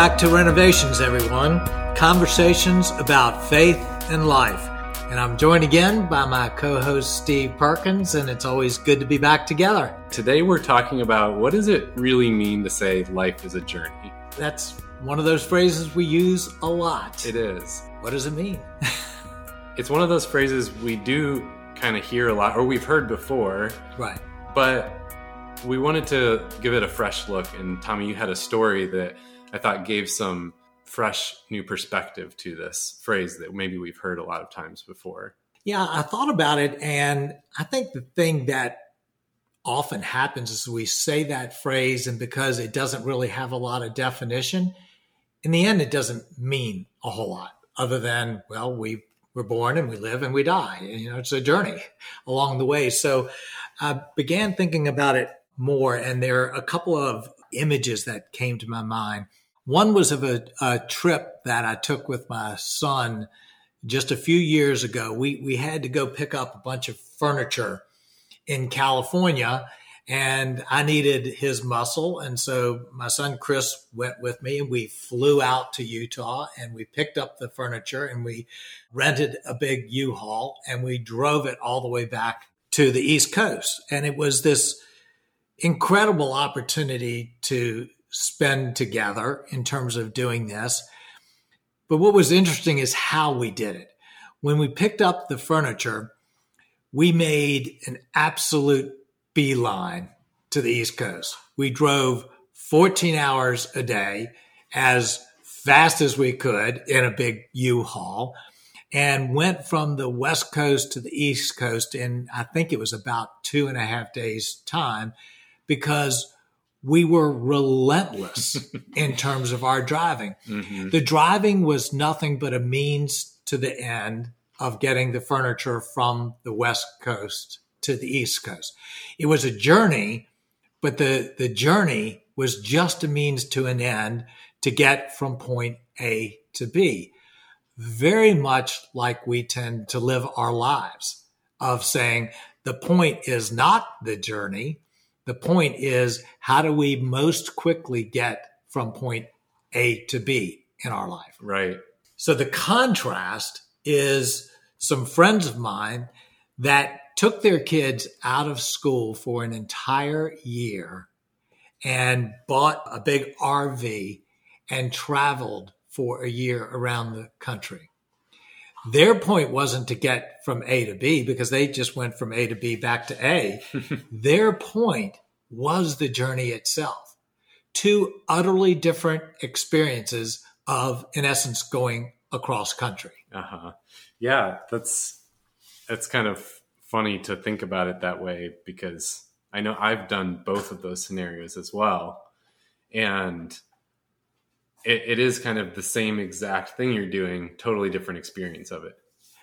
Back to Renovations, everyone. Conversations about faith and life. And I'm joined again by my co host, Steve Perkins, and it's always good to be back together. Today, we're talking about what does it really mean to say life is a journey? That's one of those phrases we use a lot. It is. What does it mean? it's one of those phrases we do kind of hear a lot, or we've heard before. Right. But we wanted to give it a fresh look. And Tommy, you had a story that I thought gave some fresh new perspective to this phrase that maybe we've heard a lot of times before. Yeah, I thought about it. And I think the thing that often happens is we say that phrase, and because it doesn't really have a lot of definition, in the end, it doesn't mean a whole lot other than, well, we were born and we live and we die. And, you know, it's a journey along the way. So I began thinking about it more, and there are a couple of images that came to my mind. One was of a, a trip that I took with my son just a few years ago. We we had to go pick up a bunch of furniture in California and I needed his muscle. And so my son Chris went with me and we flew out to Utah and we picked up the furniture and we rented a big U-Haul and we drove it all the way back to the East Coast. And it was this incredible opportunity to spend together in terms of doing this. But what was interesting is how we did it. When we picked up the furniture, we made an absolute beeline to the East Coast. We drove 14 hours a day as fast as we could in a big U-Haul and went from the West Coast to the East Coast in, I think it was about two and a half days' time because we were relentless in terms of our driving. Mm-hmm. The driving was nothing but a means to the end of getting the furniture from the West Coast to the East Coast. It was a journey, but the, the journey was just a means to an end to get from point A to B. Very much like we tend to live our lives of saying the point is not the journey. The point is how do we most quickly get from point A to B in our life? Right. So the contrast is some friends of mine that took their kids out of school for an entire year and bought a big RV and traveled for a year around the country. Their point wasn't to get from A to B because they just went from A to B back to A. Their point was the journey itself. Two utterly different experiences of, in essence, going across country. Uh huh. Yeah, that's that's kind of funny to think about it that way because I know I've done both of those scenarios as well. And it, it is kind of the same exact thing you're doing, totally different experience of it.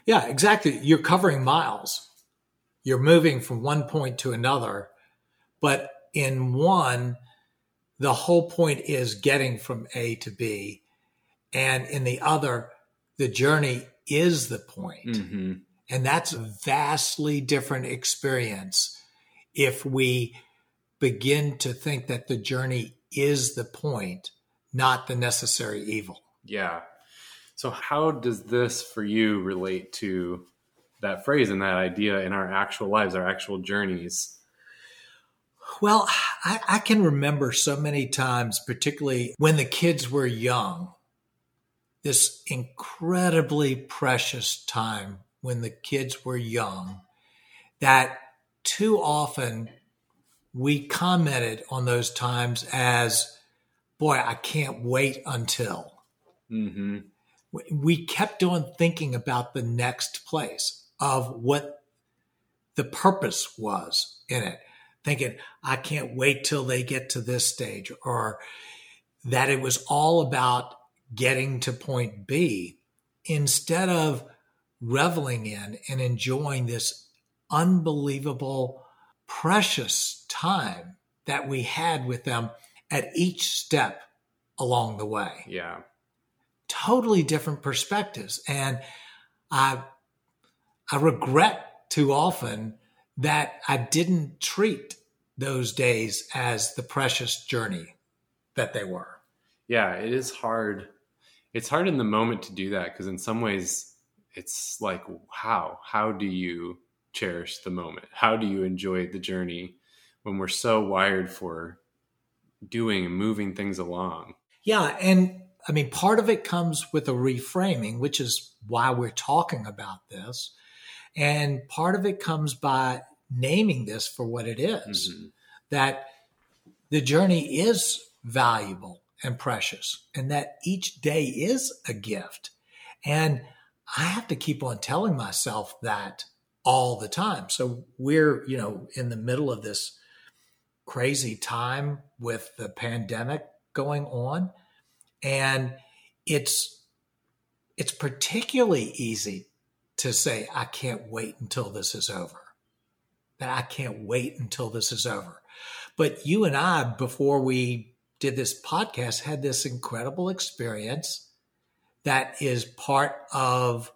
Yeah, exactly. You're covering miles. You're moving from one point to another. But in one, the whole point is getting from A to B. And in the other, the journey is the point. Mm-hmm. And that's a vastly different experience if we begin to think that the journey is the point, not the necessary evil. Yeah. So, how does this for you relate to that phrase and that idea in our actual lives, our actual journeys? Well, I, I, can remember so many times, particularly when the kids were young, this incredibly precious time when the kids were young that too often we commented on those times as, boy, I can't wait until. Mm-hmm. We kept on thinking about the next place of what the purpose was in it, thinking, I can't wait till they get to this stage, or that it was all about getting to point B instead of reveling in and enjoying this unbelievable, precious time that we had with them at each step along the way. Yeah. Totally different perspectives. And I I regret too often that I didn't treat those days as the precious journey that they were. Yeah, it is hard. It's hard in the moment to do that because in some ways it's like how how do you cherish the moment? How do you enjoy the journey when we're so wired for doing and moving things along? Yeah, and I mean part of it comes with a reframing, which is why we're talking about this. And part of it comes by naming this for what it is, mm-hmm. that the journey is valuable and precious and that each day is a gift. And I have to keep on telling myself that all the time. So we're, you know, in the middle of this crazy time with the pandemic going on and it's it's particularly easy to say I can't wait until this is over. That I can't wait until this is over. But you and I before we did this podcast had this incredible experience that is part of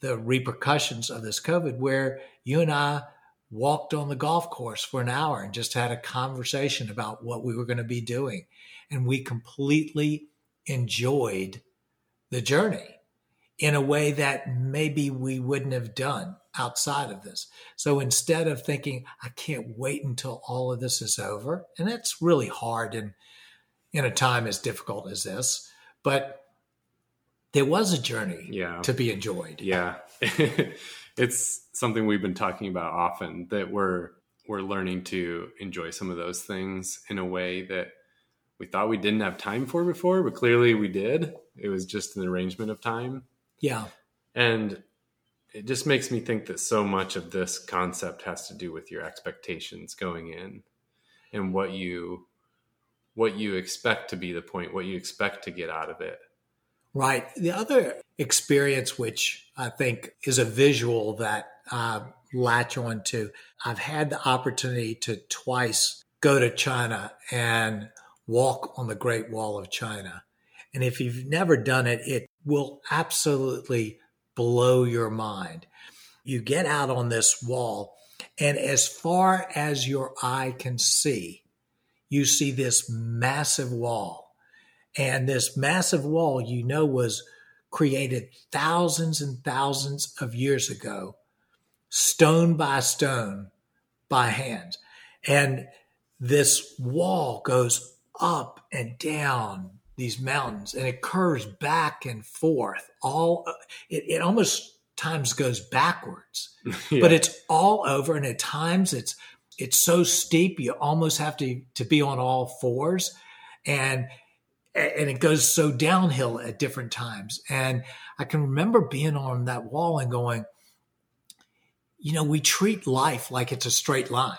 the repercussions of this COVID, where you and I walked on the golf course for an hour and just had a conversation about what we were going to be doing. And we completely enjoyed the journey in a way that maybe we wouldn't have done outside of this. So instead of thinking, I can't wait until all of this is over, and that's really hard in, in a time as difficult as this, but there was a journey yeah. to be enjoyed. Yeah. it's something we've been talking about often that we're we're learning to enjoy some of those things in a way that we thought we didn't have time for before, but clearly we did. It was just an arrangement of time. Yeah. And it just makes me think that so much of this concept has to do with your expectations going in and what you what you expect to be the point, what you expect to get out of it. Right. The other experience, which I think is a visual that I latch on to, I've had the opportunity to twice go to China and walk on the Great Wall of China. And if you've never done it, it will absolutely blow your mind. You get out on this wall, and as far as your eye can see, you see this massive wall and this massive wall, you know, was created thousands and thousands of years ago, stone by stone, by hand. And this wall goes up and down these mountains and it curves back and forth. All it, it almost times goes backwards, yeah. but it's all over. And at times it's it's so steep you almost have to to be on all fours. And and it goes so downhill at different times. And I can remember being on that wall and going, you know, we treat life like it's a straight line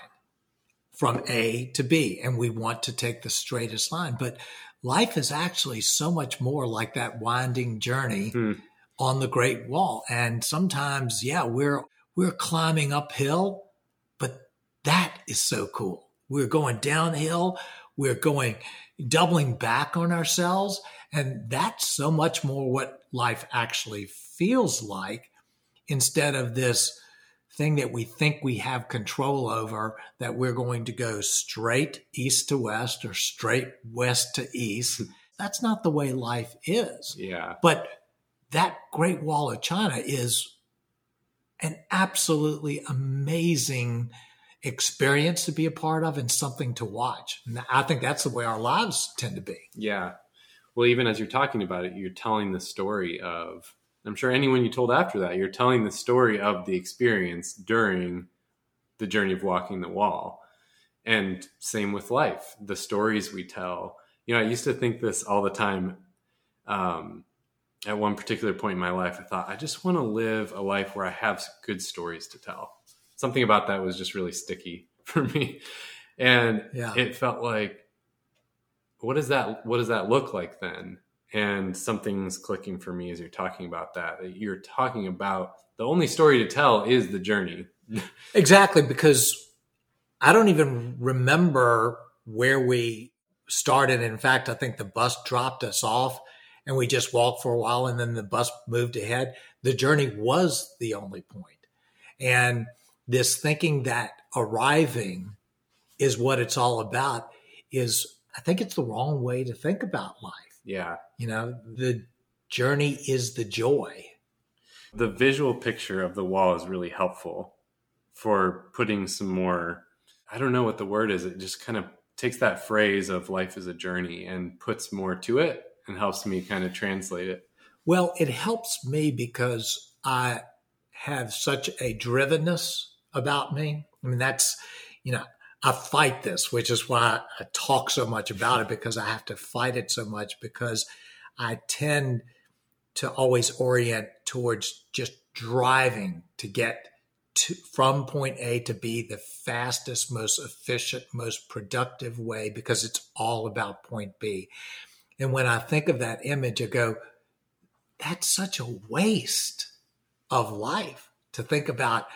from A to B, and we want to take the straightest line. But life is actually so much more like that winding journey hmm. on the Great Wall. And sometimes, yeah, we're we're climbing uphill, but that is so cool. We're going downhill, we're going doubling back on ourselves. And that's so much more what life actually feels like instead of this thing that we think we have control over that we're going to go straight east to west or straight west to east. Hmm. That's not the way life is. Yeah. But that Great Wall of China is an absolutely amazing experience to be a part of and something to watch. And I think that's the way our lives tend to be. Yeah. Well, even as you're talking about it, you're telling the story of, I'm sure anyone you told after that, you're telling the story of the experience during the journey of walking the wall. And same with life, the stories we tell. You know, I used to think this all the time. Um, at one particular point in my life, I thought, I just want to live a life where I have good stories to tell something about that was just really sticky for me. And yeah. it felt like, what does that, what does that look like then? And something's clicking for me as you're talking about that. You're talking about the only story to tell is the journey. exactly. Because I don't even remember where we started. In fact, I think the bus dropped us off and we just walked for a while and then the bus moved ahead. The journey was the only point. And this thinking that arriving is what it's all about is I think it's the wrong way to think about life. Yeah. You know, the journey is the joy. The visual picture of the wall is really helpful for putting some more, I don't know what the word is. It just kind of takes that phrase of life is a journey and puts more to it and helps me kind of translate it. Well, it helps me because I have such a drivenness about me. I mean, that's, you know, I fight this, which is why I talk so much about it because I have to fight it so much because I tend to always orient towards just driving to get to, from point A to B the fastest, most efficient, most productive way because it's all about point B. And when I think of that image, I go, that's such a waste of life to think about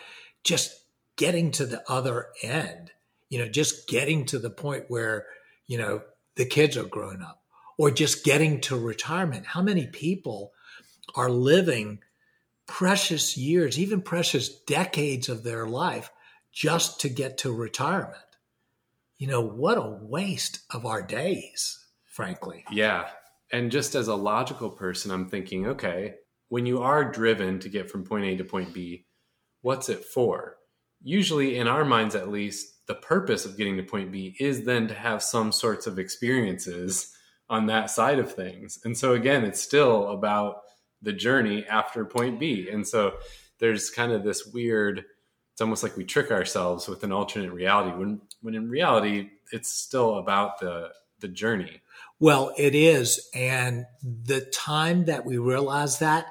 just getting to the other end, you know, just getting to the point where, you know, the kids are grown up or just getting to retirement. How many people are living precious years, even precious decades of their life just to get to retirement? You know, what a waste of our days, frankly. Yeah. And just as a logical person, I'm thinking, okay, when you are driven to get from point A to point B, what's it for? Usually, in our minds at least, the purpose of getting to point B is then to have some sorts of experiences on that side of things. And so, again, it's still about the journey after point B. And so, there's kind of this weird, it's almost like we trick ourselves with an alternate reality when, when in reality, it's still about the, the journey. Well, it is. And the time that we realize that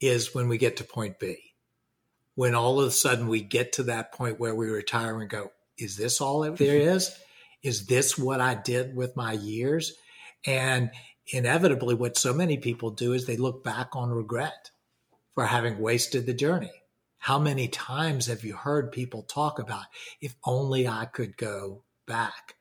is when we get to point B. When all of a sudden we get to that point where we retire and go, is this all there mm-hmm. is? Is this what I did with my years? And inevitably, what so many people do is they look back on regret for having wasted the journey. How many times have you heard people talk about, if only I could go back?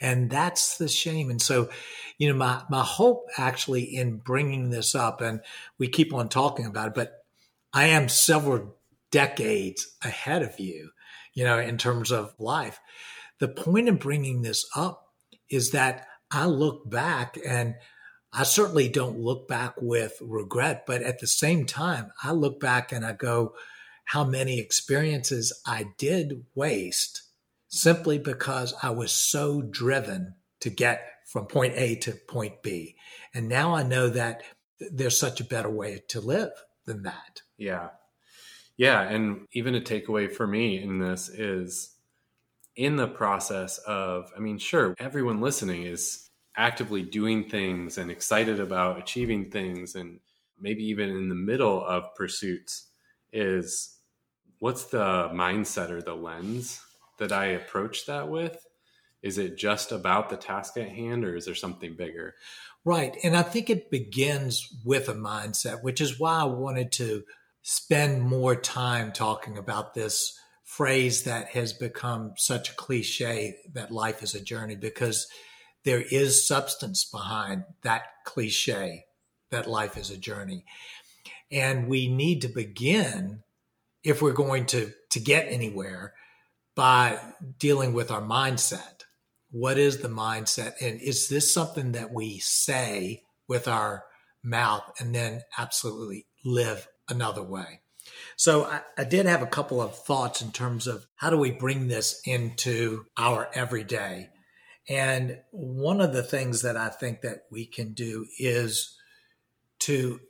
And that's the shame. And so, you know, my, my hope actually in bringing this up, and we keep on talking about it, but I am several decades ahead of you, you know, in terms of life. The point in bringing this up is that I look back and I certainly don't look back with regret, but at the same time, I look back and I go, how many experiences I did waste simply because I was so driven to get from point A to point B. And now I know that there's such a better way to live than that. Yeah. Yeah. And even a takeaway for me in this is in the process of, I mean, sure, everyone listening is actively doing things and excited about achieving things and maybe even in the middle of pursuits is what's the mindset or the lens that I approach that with? Is it just about the task at hand or is there something bigger? Right. And I think it begins with a mindset, which is why I wanted to spend more time talking about this phrase that has become such a cliche that life is a journey because there is substance behind that cliche that life is a journey. And we need to begin if we're going to to get anywhere by dealing with our mindset. What is the mindset? And is this something that we say with our mouth and then absolutely live another way? So I, I, did have a couple of thoughts in terms of how do we bring this into our everyday. And one of the things that I think that we can do is to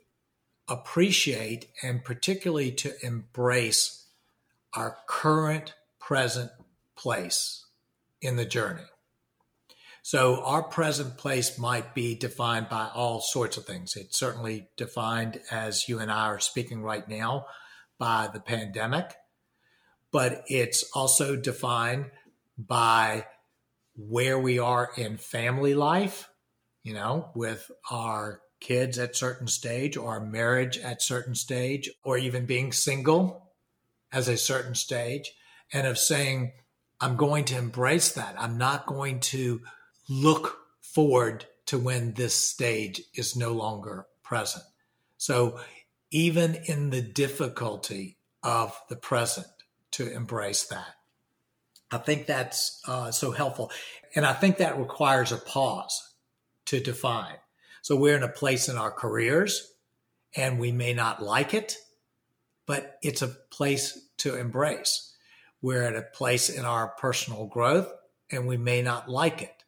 appreciate and particularly to embrace our current present place in the journey. So our present place might be defined by all sorts of things. It's certainly defined as you and I are speaking right now by the pandemic, but it's also defined by where we are in family life, you know, with our kids at certain stage or marriage at certain stage or even being single as a certain stage and of saying, I'm going to embrace that. I'm not going to look forward to when this stage is no longer present. So, even in the difficulty of the present, to embrace that. I think that's uh, so helpful. And I think that requires a pause to define. So we're in a place in our careers and we may not like it, but it's a place to embrace. We're at a place in our personal growth and we may not like it,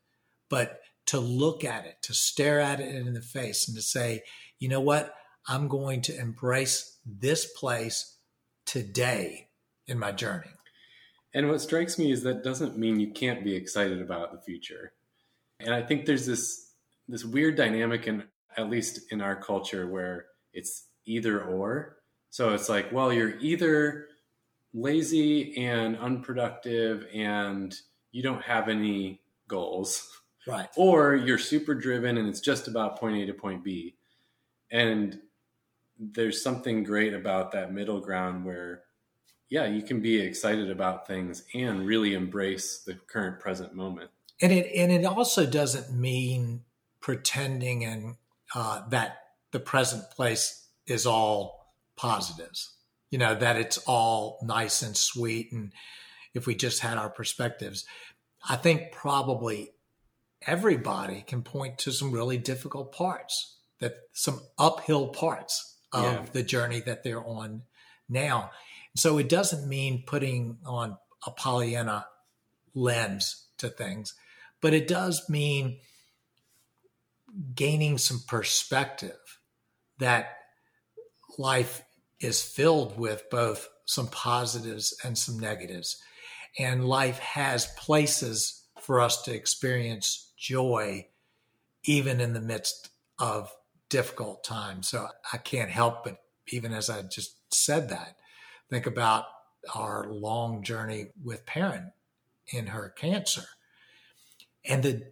but to look at it, to stare at it in the face and to say, you know what? I'm going to embrace this place today in my journey. And what strikes me is that doesn't mean you can't be excited about the future. And I think there's this this weird dynamic in at least in our culture where it's either or. So it's like, well, you're either lazy and unproductive and you don't have any goals. Right. Or you're super driven and it's just about point A to point B. And there's something great about that middle ground where yeah, you can be excited about things and really embrace the current present moment. And it and it also doesn't mean pretending and uh, that the present place is all positives. You know that it's all nice and sweet, and if we just had our perspectives, I think probably everybody can point to some really difficult parts, that some uphill parts of yeah. the journey that they're on now. So it doesn't mean putting on a Pollyanna lens to things, but it does mean gaining some perspective that life is filled with both some positives and some negatives. And life has places for us to experience joy, even in the midst of difficult times. So I can't help but, even as I just said that, think about our long journey with Perrin in her cancer and the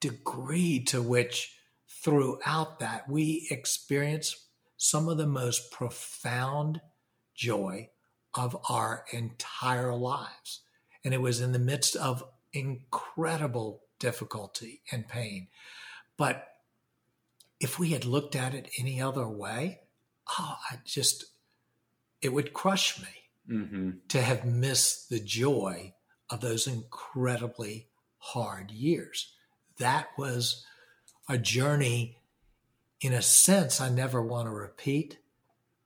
degree to which throughout that we experience some of the most profound joy of our entire lives. And it was in the midst of incredible difficulty and pain. But if we had looked at it any other way, oh, I just, it would crush me mm-hmm. to have missed the joy of those incredibly hard years. That was a journey, in a sense, I never want to repeat,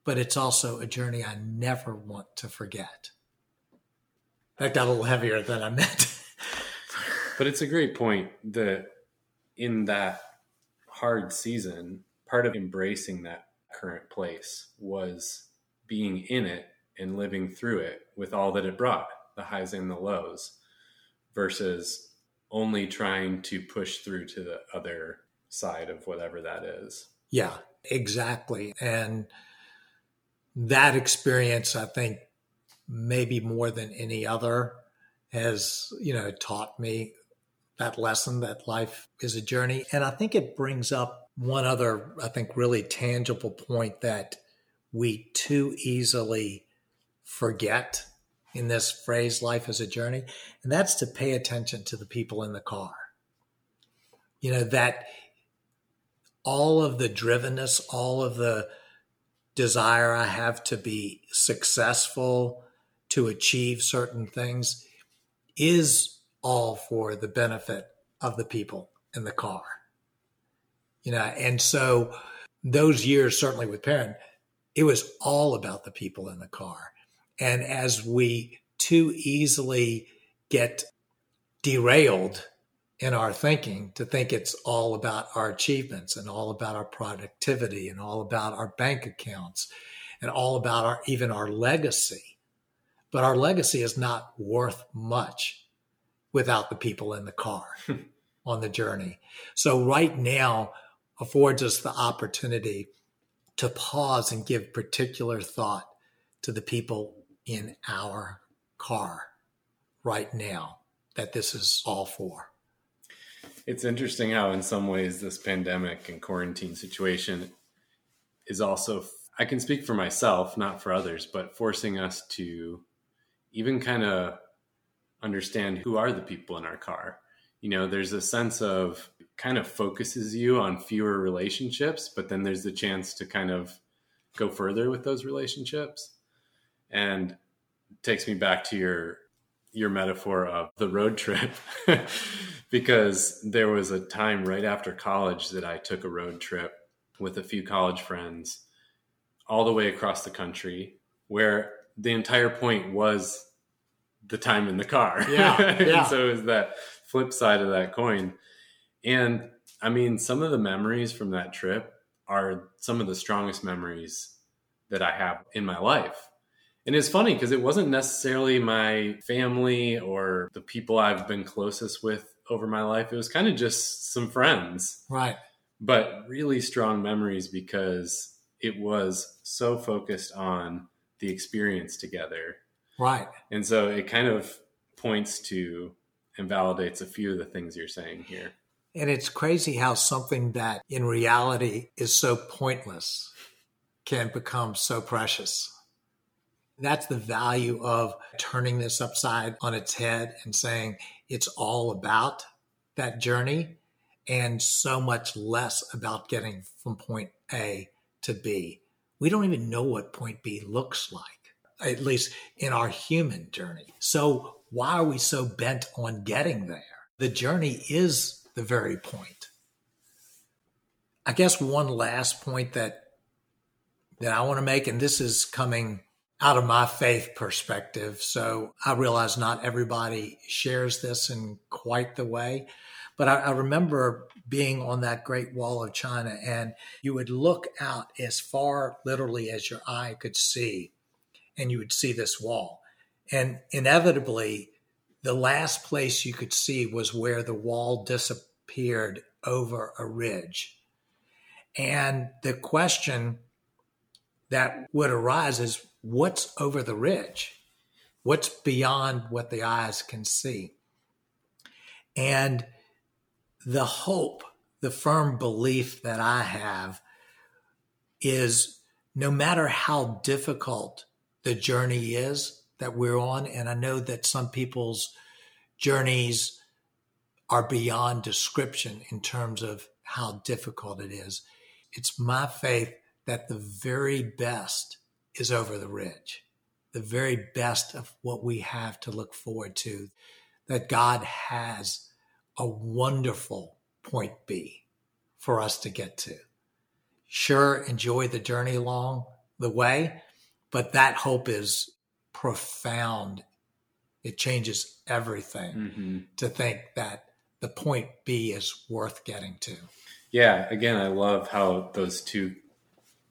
but it's also a journey I never want to forget. That got a little heavier than I meant. But it's a great point that in that hard season, part of embracing that current place was being in it and living through it with all that it brought the highs and the lows versus only trying to push through to the other side of whatever that is. Yeah, exactly. And that experience, I think, maybe more than any other, has, you know, taught me that lesson that life is a journey. And I think it brings up one other, I think, really tangible point that we too easily forget in this phrase, life is a journey, and that's to pay attention to the people in the car. You know, that all of the drivenness, all of the desire I have to be successful, to achieve certain things, is all for the benefit of the people in the car. You know, and so those years, certainly with Perrin, it was all about the people in the car. And as we too easily get derailed in our thinking to think it's all about our achievements and all about our productivity and all about our bank accounts and all about our even our legacy. But our legacy is not worth much without the people in the car on the journey. So right now affords us the opportunity to pause and give particular thought to the people in our car right now that this is all for. It's interesting how, in some ways, this pandemic and quarantine situation is also, I can speak for myself, not for others, but forcing us to even kind of understand who are the people in our car. You know, there's a sense of kind of focuses you on fewer relationships, but then there's the chance to kind of go further with those relationships. And takes me back to your your metaphor of the road trip because there was a time right after college that I took a road trip with a few college friends all the way across the country where the entire point was the time in the car. Yeah. yeah. so it was that flip side of that coin. And I mean, some of the memories from that trip are some of the strongest memories that I have in my life. And it's funny because it wasn't necessarily my family or the people I've been closest with over my life. It was kind of just some friends. Right. But really strong memories because it was so focused on the experience together. Right. And so it kind of points to and validates a few of the things you're saying here. And it's crazy how something that in reality is so pointless can become so precious. That's the value of turning this upside on its head and saying it's all about that journey and so much less about getting from point A to B. We don't even know what point B looks like, at least in our human journey. So, why are we so bent on getting there? The journey is the very point. I guess one last point that that I want to make, and this is coming out of my faith perspective. So I realize not everybody shares this in quite the way. But I, I, remember being on that Great Wall of China, and you would look out as far literally as your eye could see, and you would see this wall. And inevitably, the last place you could see was where the wall disappeared over a ridge. And the question that would arise is what's over the ridge? What's beyond what the eyes can see? And the hope, the firm belief that I have is no matter how difficult the journey is that we're on, and I know that some people's journeys are beyond description in terms of how difficult it is. It's my faith that the very best is over the ridge, the very best of what we have to look forward to, that God has a wonderful point B for us to get to. Sure, enjoy the journey along the way, but that hope is profound. It changes everything mm-hmm. to think that the point B is worth getting to. Yeah, again, I love how those two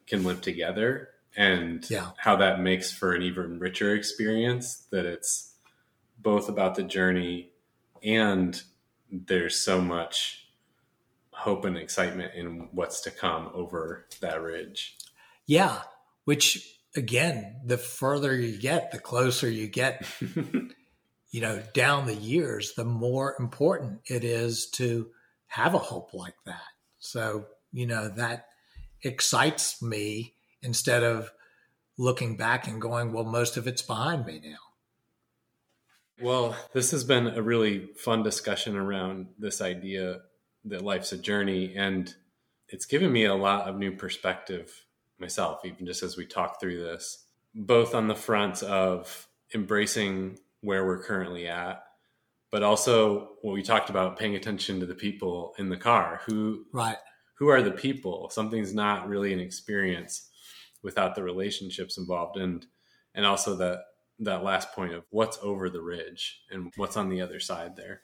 can live together and yeah. how that makes for an even richer experience that it's both about the journey and there's so much hope and excitement in what's to come over that ridge. Yeah, which again, the further you get, the closer you get, you know, down the years, the more important it is to have a hope like that. So, you know, that excites me instead of looking back and going, well, most of it's behind me now. Well, this has been a really fun discussion around this idea that life's a journey. And it's given me a lot of new perspective myself, even just as we talk through this, both on the front of embracing where we're currently at, but also what we talked about paying attention to the people in the car. Who right. who are the people? Something's not really an experience without the relationships involved. And and also that that last point of what's over the ridge and what's on the other side there.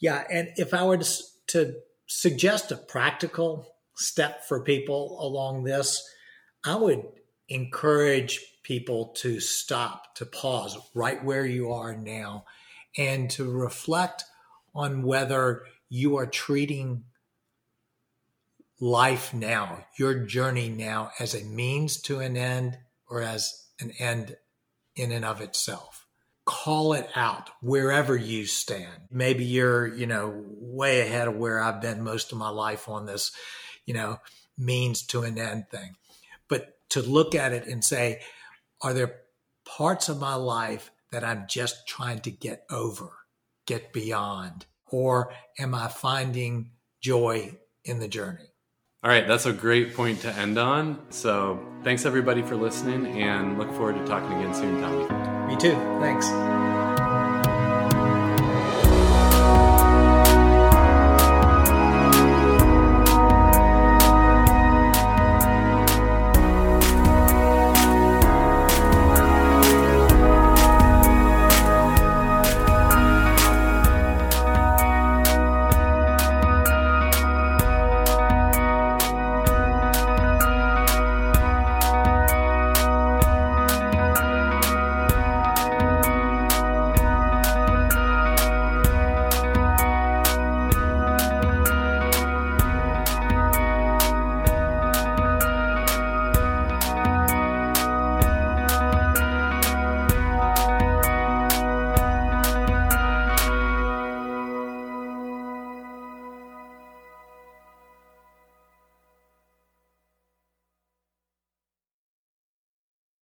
Yeah and if i were to, to suggest a practical step for people along this i would encourage people to stop to pause right where you are now and to reflect on whether you are treating life now, your journey now, as a means to an end or as an end in and of itself. Call it out wherever you stand. Maybe you're, you know, way ahead of where I've been most of my life on this, you know, means to an end thing. To look at it and say, are there parts of my life that I'm just trying to get over, get beyond? Or am I finding joy in the journey? All right, that's a great point to end on. So thanks everybody for listening and look forward to talking again soon, Tommy. Me too. Thanks.